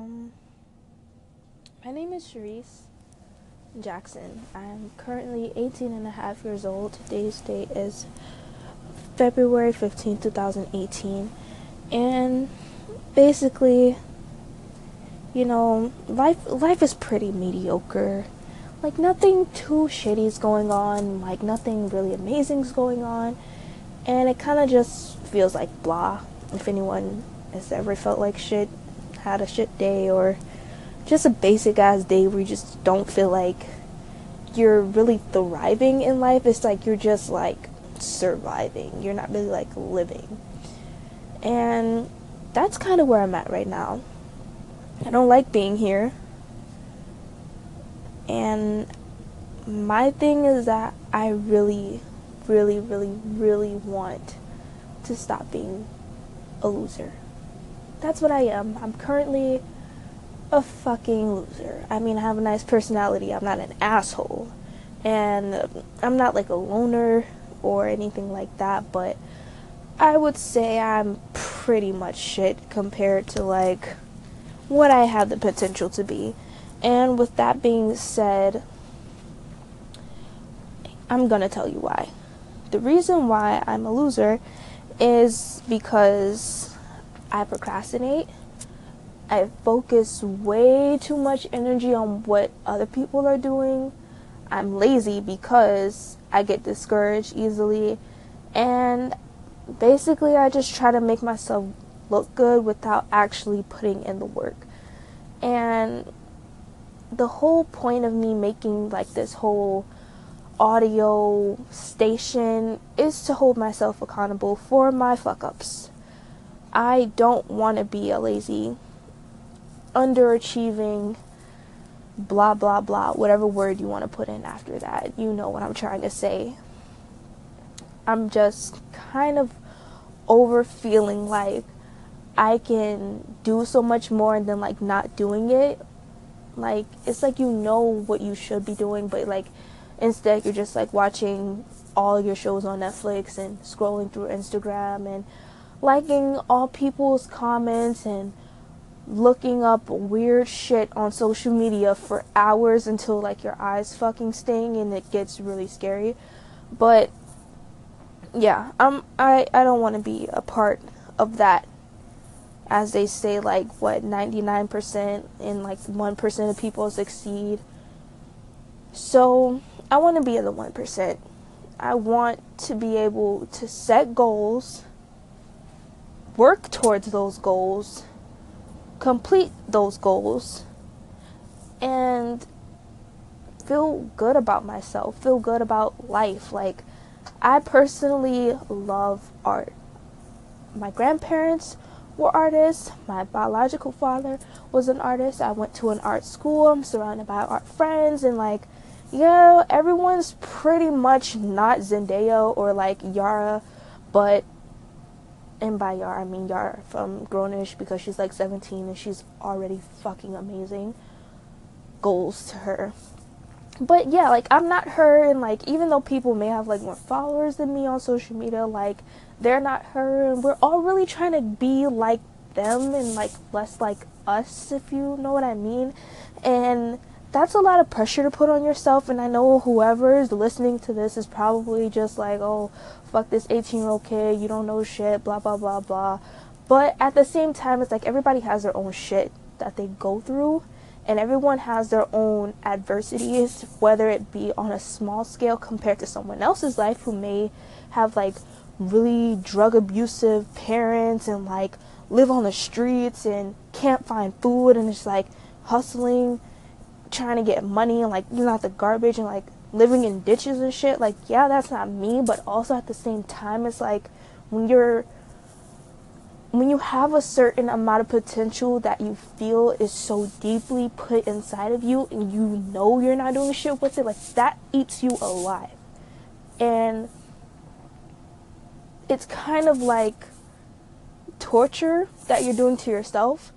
Um, my name is Sharice Jackson. I'm currently 18 and a half years old. Today's date is February 15, 2018. And basically, you know, life life is pretty mediocre. Like nothing too shitty is going on, like nothing really amazing is going on. And it kind of just feels like blah. If anyone has ever felt like shit, had a shit day or just a basic ass day where you just don't feel like you're really thriving in life. It's like you're just like surviving. You're not really like living. And that's kind of where I'm at right now. I don't like being here. And my thing is that I really, really, really, really want to stop being a loser. That's what I am. I'm currently a fucking loser. I mean, I have a nice personality. I'm not an asshole. And I'm not like a loner or anything like that, but I would say I'm pretty much shit compared to like what I have the potential to be. And with that being said, I'm gonna tell you why. The reason why I'm a loser is because I procrastinate. I focus way too much energy on what other people are doing. I'm lazy because I get discouraged easily. And basically, I just try to make myself look good without actually putting in the work. And the whole point of me making like this whole audio station is to hold myself accountable for my fuck ups. I don't want to be a lazy, underachieving, blah blah blah, whatever word you want to put in after that. You know what I'm trying to say. I'm just kind of over feeling like I can do so much more than like not doing it. Like it's like you know what you should be doing, but like instead you're just like watching all your shows on Netflix and scrolling through Instagram and liking all people's comments and looking up weird shit on social media for hours until like your eyes fucking sting and it gets really scary. But yeah, I'm I I don't want to be a part of that as they say like what 99% and like 1% of people succeed. So, I want to be in the 1%. I want to be able to set goals, work towards those goals, complete those goals, and feel good about myself, feel good about life. Like, I personally love art. My grandparents were artists. My biological father was an artist. I went to an art school. I'm surrounded by art friends and like yeah, everyone's pretty much not Zendaya or like Yara, but and by Yar, I mean Yar from Grownish because she's like 17 and she's already fucking amazing. Goals to her. But yeah, like I'm not her and like even though people may have like more followers than me on social media, like they're not her and we're all really trying to be like them and like less like us if you know what I mean. And that's a lot of pressure to put on yourself and I know whoever is listening to this is probably just like, "Oh, fuck this 18-year-old kid, you don't know shit, blah blah blah blah." But at the same time, it's like everybody has their own shit that they go through and everyone has their own adversities, whether it be on a small scale compared to someone else's life who may have like really drug abusive parents and like live on the streets and can't find food and it's like hustling trying to get money and like you know, the garbage and like living in ditches and shit. Like, yeah, that's not me, but also at the same time, it's like when you're when you have a certain amount of potential that you feel is so deeply put inside of you and you know you're not doing shit with it, like that eats you alive. And it's kind of like torture that you're doing to yourself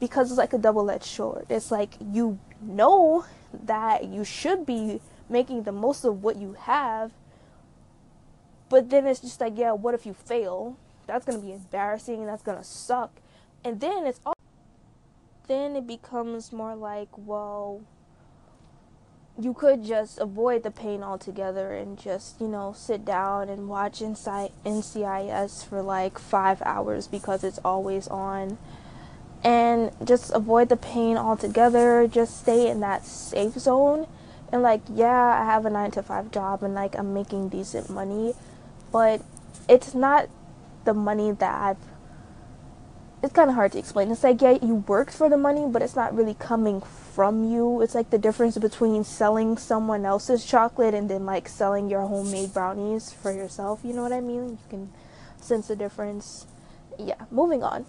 because it's like a double edged sword. It's like you know that you should be making the most of what you have, but then it's just like, yeah, what if you fail? That's gonna be embarrassing that's gonna suck. And then it's all then it becomes more like, well, you could just avoid the pain altogether and just, you know, sit down and watch NCIS for like five hours because it's always on. And just avoid the pain altogether. Just stay in that safe zone. And like, yeah, I have a nine to five job and like I'm making decent money, but it's not the money that I've it's kind of hard to explain. It's like, yeah, you worked for the money, but it's not really coming from you. It's like the difference between selling someone else's chocolate and then like selling your homemade brownies for yourself. You know what I mean? You can sense the difference. Yeah, moving on.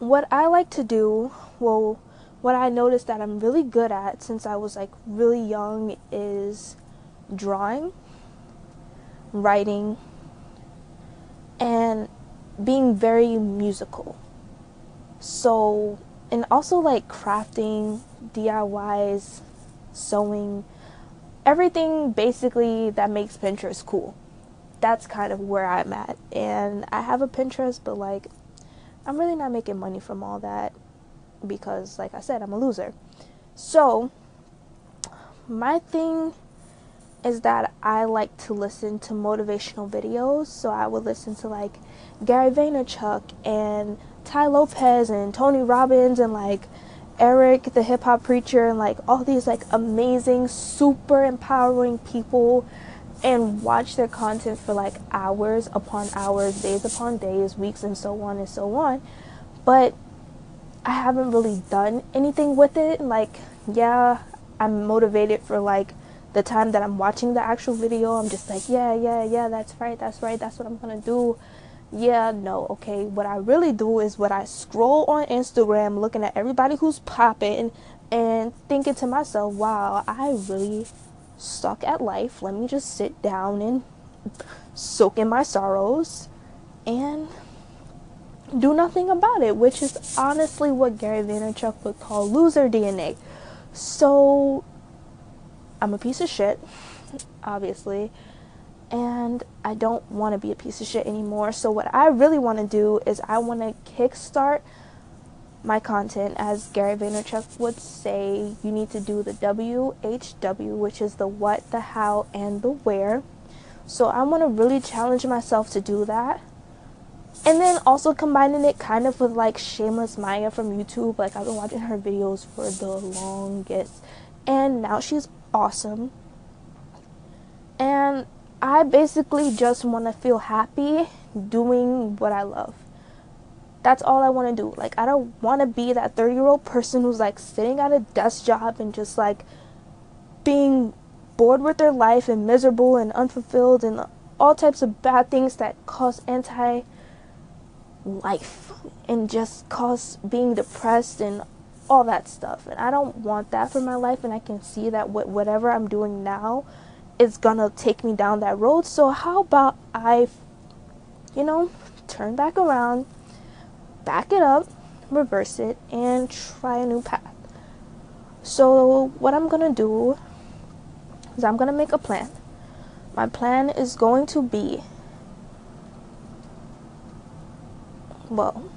What I like to do, well, what I noticed that I'm really good at since I was like really young is drawing, writing, and being very musical. So, and also like crafting, DIYs, sewing, everything basically that makes Pinterest cool. That's kind of where I'm at. And I have a Pinterest, but like, I'm really not making money from all that because, like I said, I'm a loser. So, my thing is that I like to listen to motivational videos. So I would listen to like Gary Vaynerchuk and Tai Lopez and Tony Robbins and like Eric the hip hop preacher and like all these like amazing super empowering people and watch their content for like hours upon hours, days upon days, weeks and so on and so on. But I haven't really done anything with it. Like, yeah, I'm motivated for like the time that I'm watching the actual video, I'm just like, yeah, yeah, yeah, that's right, that's right, that's what I'm gonna do. Yeah, no, okay. What I really do is what I scroll on Instagram looking at everybody who's popping and thinking to myself, wow, I really suck at life. Let me just sit down and soak in my sorrows and do nothing about it, which is honestly what Gary Vaynerchuk would call loser DNA. So I'm a piece of shit, obviously, and I don't want to be a piece of shit anymore. So, what I really want to do is I want to kickstart my content. As Gary Vaynerchuk would say, you need to do the WHW, which is the what, the how, and the where. So, I want to really challenge myself to do that. And then also combining it kind of with like Shameless Maya from YouTube. Like, I've been watching her videos for the longest. And now she's awesome. And I basically just want to feel happy doing what I love. That's all I want to do. Like, I don't want to be that 30 year old person who's like sitting at a desk job and just like being bored with their life and miserable and unfulfilled and all types of bad things that cause anti life and just cause being depressed and all that stuff. And I don't want that for my life. And I can see that whatever I'm doing now is gonna take me down that road. So, how about I, you know, turn back around, back it up, reverse it, and try a new path? So, what I'm gonna do is I'm gonna make a plan. My plan is going to be well,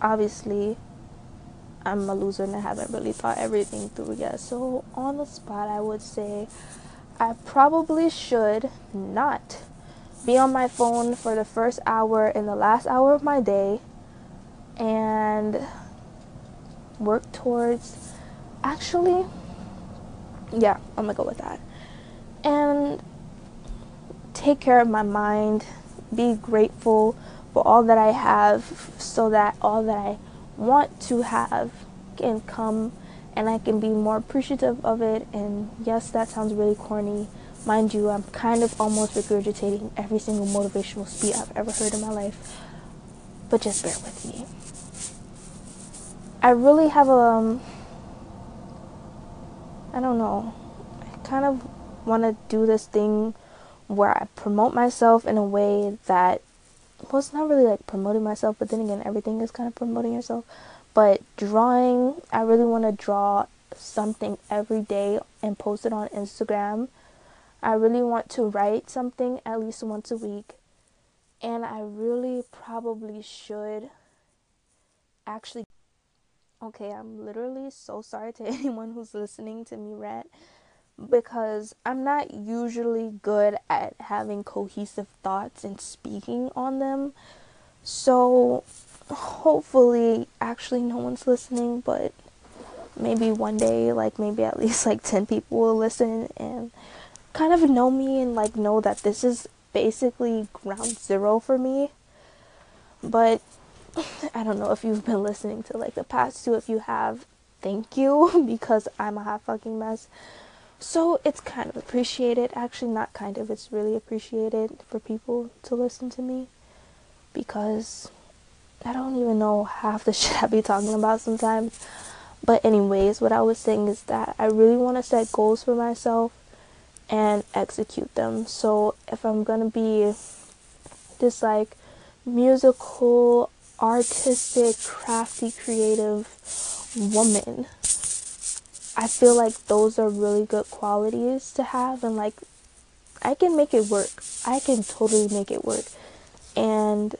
obviously I'm a loser and I haven't really thought everything through yet. So, on the spot, I would say I probably should not be on my phone for the first hour and the last hour of my day and work towards actually, yeah, I'm gonna go with that. And take care of my mind, be grateful for all that I have so that all that I want to have can come and I can be more appreciative of it. And yes, that sounds really corny. Mind you, I'm kind of almost regurgitating every single motivational speech I've ever heard in my life. But just bear with me. I really have a, um, I don't know, I kind of want to do this thing where I promote myself in a way that well, it's not really like promoting myself, but then again, everything is kind of promoting yourself. But drawing, I really want to draw something every day and post it on Instagram. I really want to write something at least once a week. And I really probably should actually Okay, I'm literally so sorry to anyone who's listening to me rant because I'm not usually good at having cohesive thoughts and speaking on them. So, hopefully, actually, no one's listening, but maybe one day, like, maybe at least like 10 people will listen and kind of know me and like know that this is basically ground zero for me. But I don't know if you've been listening to like the past two. If you have, thank you because I'm a hot fucking mess. So it's kind of appreciated. Actually, not kind of, it's really appreciated for people to listen to me because I don't even know half the shit I be talking about sometimes. But, anyways, what I was saying is that I really want to set goals for myself and execute them. So, if I'm gonna be this like musical, artistic, crafty, creative woman, I feel like those are really good qualities to have, and like I can make it work. I can totally make it work. And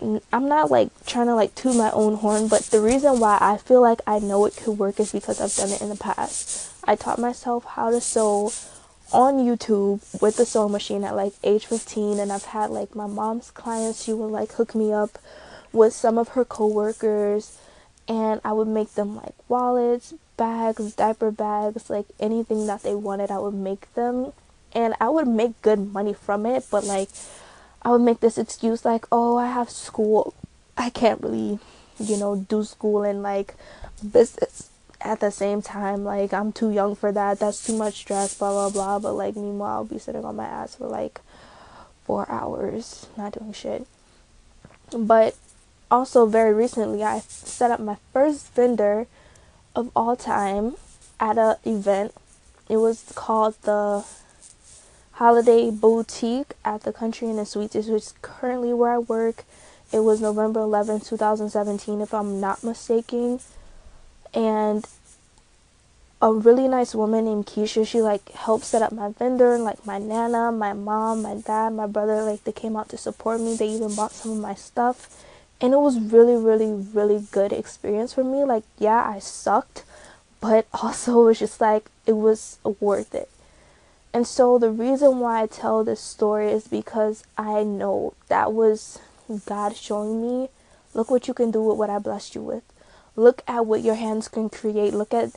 I'm not like trying to like toot my own horn, but the reason why I feel like I know it could work is because I've done it in the past. I taught myself how to sew on YouTube with the sewing machine at like age 15 and I've had like my mom's clients she would like hook me up with some of her coworkers and I would make them like wallets, bags, diaper bags, like anything that they wanted, I would make them. And I would make good money from it, but like I would make this excuse like, "Oh, I have school. I can't really, you know, do school and like business at the same time. Like I'm too young for that. That's too much stress, blah blah blah." But like meanwhile, I'll be sitting on my ass for like 4 hours not doing shit. But also very recently I set up my first vendor of all time at a event. It was called the Holiday Boutique at the Country Inn the Suites, which is currently where I work. It was November 11, 2017, if I'm not mistaken. And a really nice woman named Keisha, she like helped set up my vendor and like my nana, my mom, my dad, my brother, like they came out to support me. They even bought some of my stuff and it was really really really good experience for me. Like yeah i sucked but also it was just like it was worth it. And so the reason why i tell this story is because i know that was god showing me look what you can do with what i blessed you with. Look at what your hands can create. Look at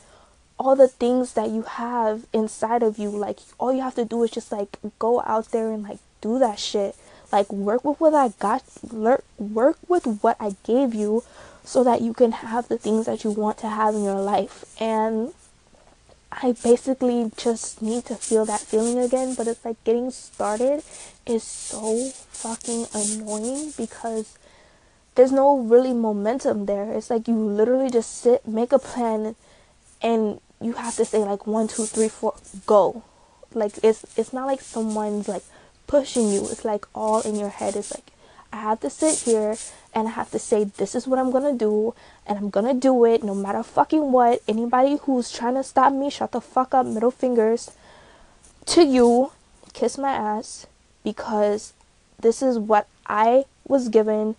all the things that you have inside of you. Like all you have to do is just like go out there and like do that shit like work with what I got, work with what I gave you so that you can have the things that you want to have in your life. And I basically just need to feel that feeling again, but it's like getting started is so fucking annoying because there's no really momentum there. It's like you literally just sit, make a plan, and you have to say like one, two, three, four, go. Like it's it's not like someone's like pushing you. It's like all in your head. It's like I have to sit here and I have to say this is what I'm gonna do and I'm gonna do it no matter fucking what. Anybody who's trying to stop me, shut the fuck up, middle fingers to you, kiss my ass because this is what I was given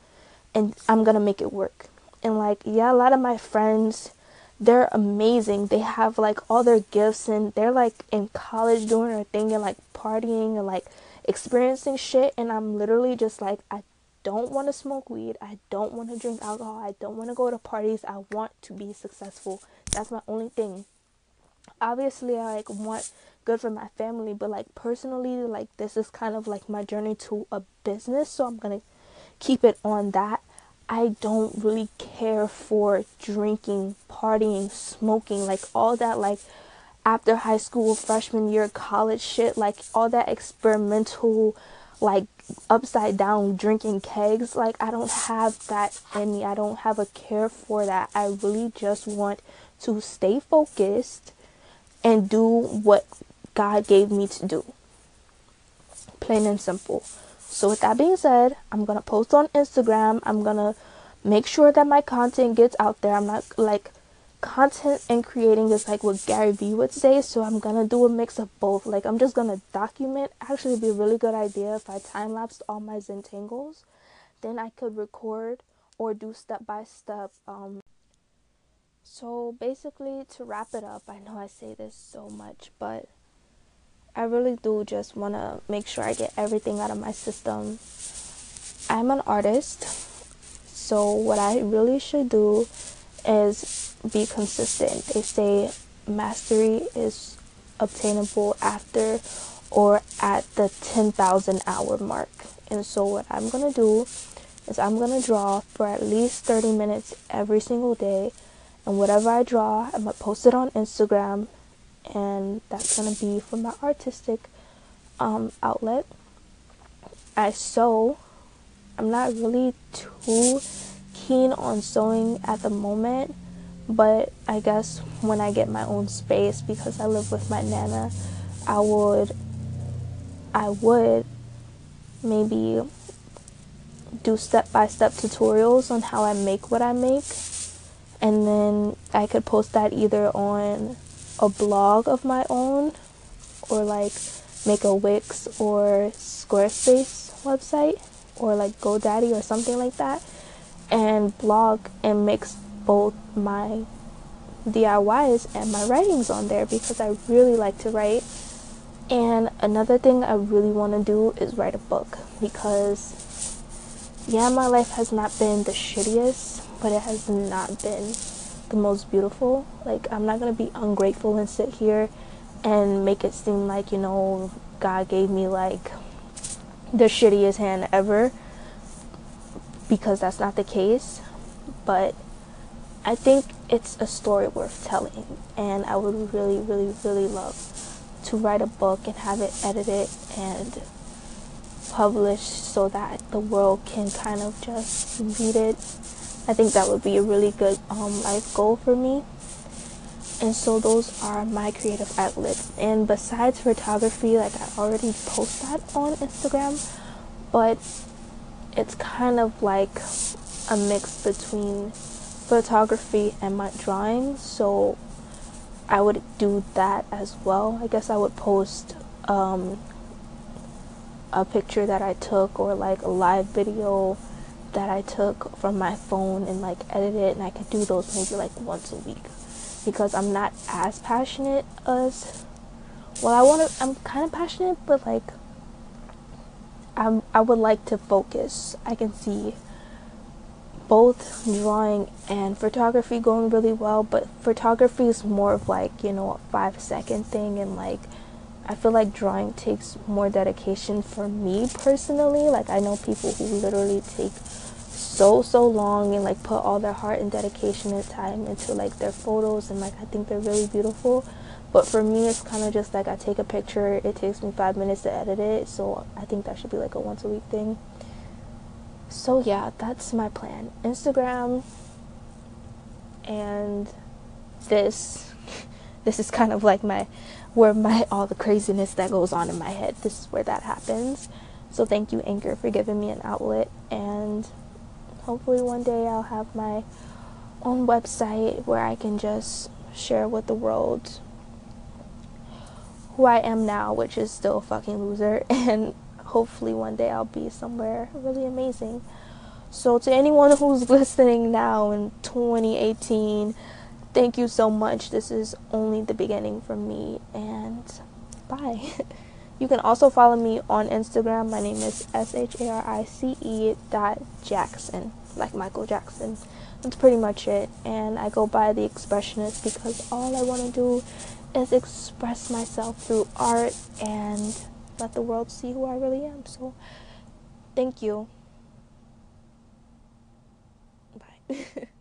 and I'm gonna make it work. And like, yeah, a lot of my friends, they're amazing. They have like all their gifts and they're like in college doing their thing and like partying and like experiencing shit and I'm literally just like I don't want to smoke weed. I don't want to drink alcohol. I don't want to go to parties. I want to be successful. That's my only thing. Obviously, I like want good for my family, but like personally, like this is kind of like my journey to a business, so I'm going to keep it on that. I don't really care for drinking, partying, smoking, like all that like after high school, freshman year, college shit, like all that experimental, like upside down drinking kegs. Like, I don't have that in me. I don't have a care for that. I really just want to stay focused and do what God gave me to do. Plain and simple. So, with that being said, I'm gonna post on Instagram. I'm gonna make sure that my content gets out there. I'm not like content and creating is like what Gary Vee would say, so I'm gonna do a mix of both. Like I'm just gonna document. Actually, be a really good idea if I time lapsed all my Zentangles. Then I could record or do step by step um So basically, to wrap it up, I know I say this so much, but I really do just want to make sure I get everything out of my system. I'm an artist, so what I really should do is be consistent. They say mastery is obtainable after or at the 10,000 hour mark. And so, what I'm to do is I'm to draw for at least 30 minutes every single day and whatever I draw, I'm gonna post it on Instagram, and that's gonna be for my artistic um, outlet. I sew. I'm not really too keen on sewing at the moment, but I guess when I get my own space, because I live with my nana, I would, I would maybe do step by step tutorials on how I make what I make. And then I could post that either on a blog of my own or like make a Wix or Squarespace website or like GoDaddy or something like that and blog and mix both my DIYs and my writings on there because I really like to write. And another thing I really want to do is write a book because yeah, my life has not been the shittiest but it has not been the most beautiful. Like, I'm not gonna be ungrateful and sit here and make it seem like, you know, God gave me like the shittiest hand ever because that's not the case. But I think it's a story worth telling, and I would really, really, really love to write a book and have it edited and published so that the world can kind of just read it I think that would be a really good um, life goal for me. And so those are my creative outlets. And besides photography, like I already post that on Instagram, but it's kind of like a mix between photography and my drawing. So I would do that as well. I guess I would post um, a picture that I took or like a live video that I took from my phone and like edit it and I could do those maybe like once a week because I'm not as passionate as well I want to I'm kind of passionate but like I'm I would like to focus I can see both drawing and photography going really well but photography is more of like you know a 5 second thing and like I feel like drawing takes more dedication for me personally. Like I know people who literally take so so long and like put all their heart and dedication and time into like their photos and like I think they're really beautiful. But for me it's kind of just like I take a picture, it takes me 5 minutes to edit it. So I think that should be like a once a week thing. So yeah, that's my plan. Instagram and this this is kind of like my where my all the craziness that goes on in my head. This is where that happens. So thank you Anchor for giving me an outlet and hopefully one day I'll have my own website where I can just share with the world who I am now, which is still a fucking loser, and hopefully one day I'll be somewhere really amazing. So, to anyone who's listening now in 2018, thank you so much. This is only the beginning for me, and bye. You can also follow me on Instagram. My name is S H A R I C E dot Jackson, like Michael Jackson. That's pretty much it. And I go by the expressionist because all I want to do is express myself through art and let the world see who I really am. So, thank you. Bye.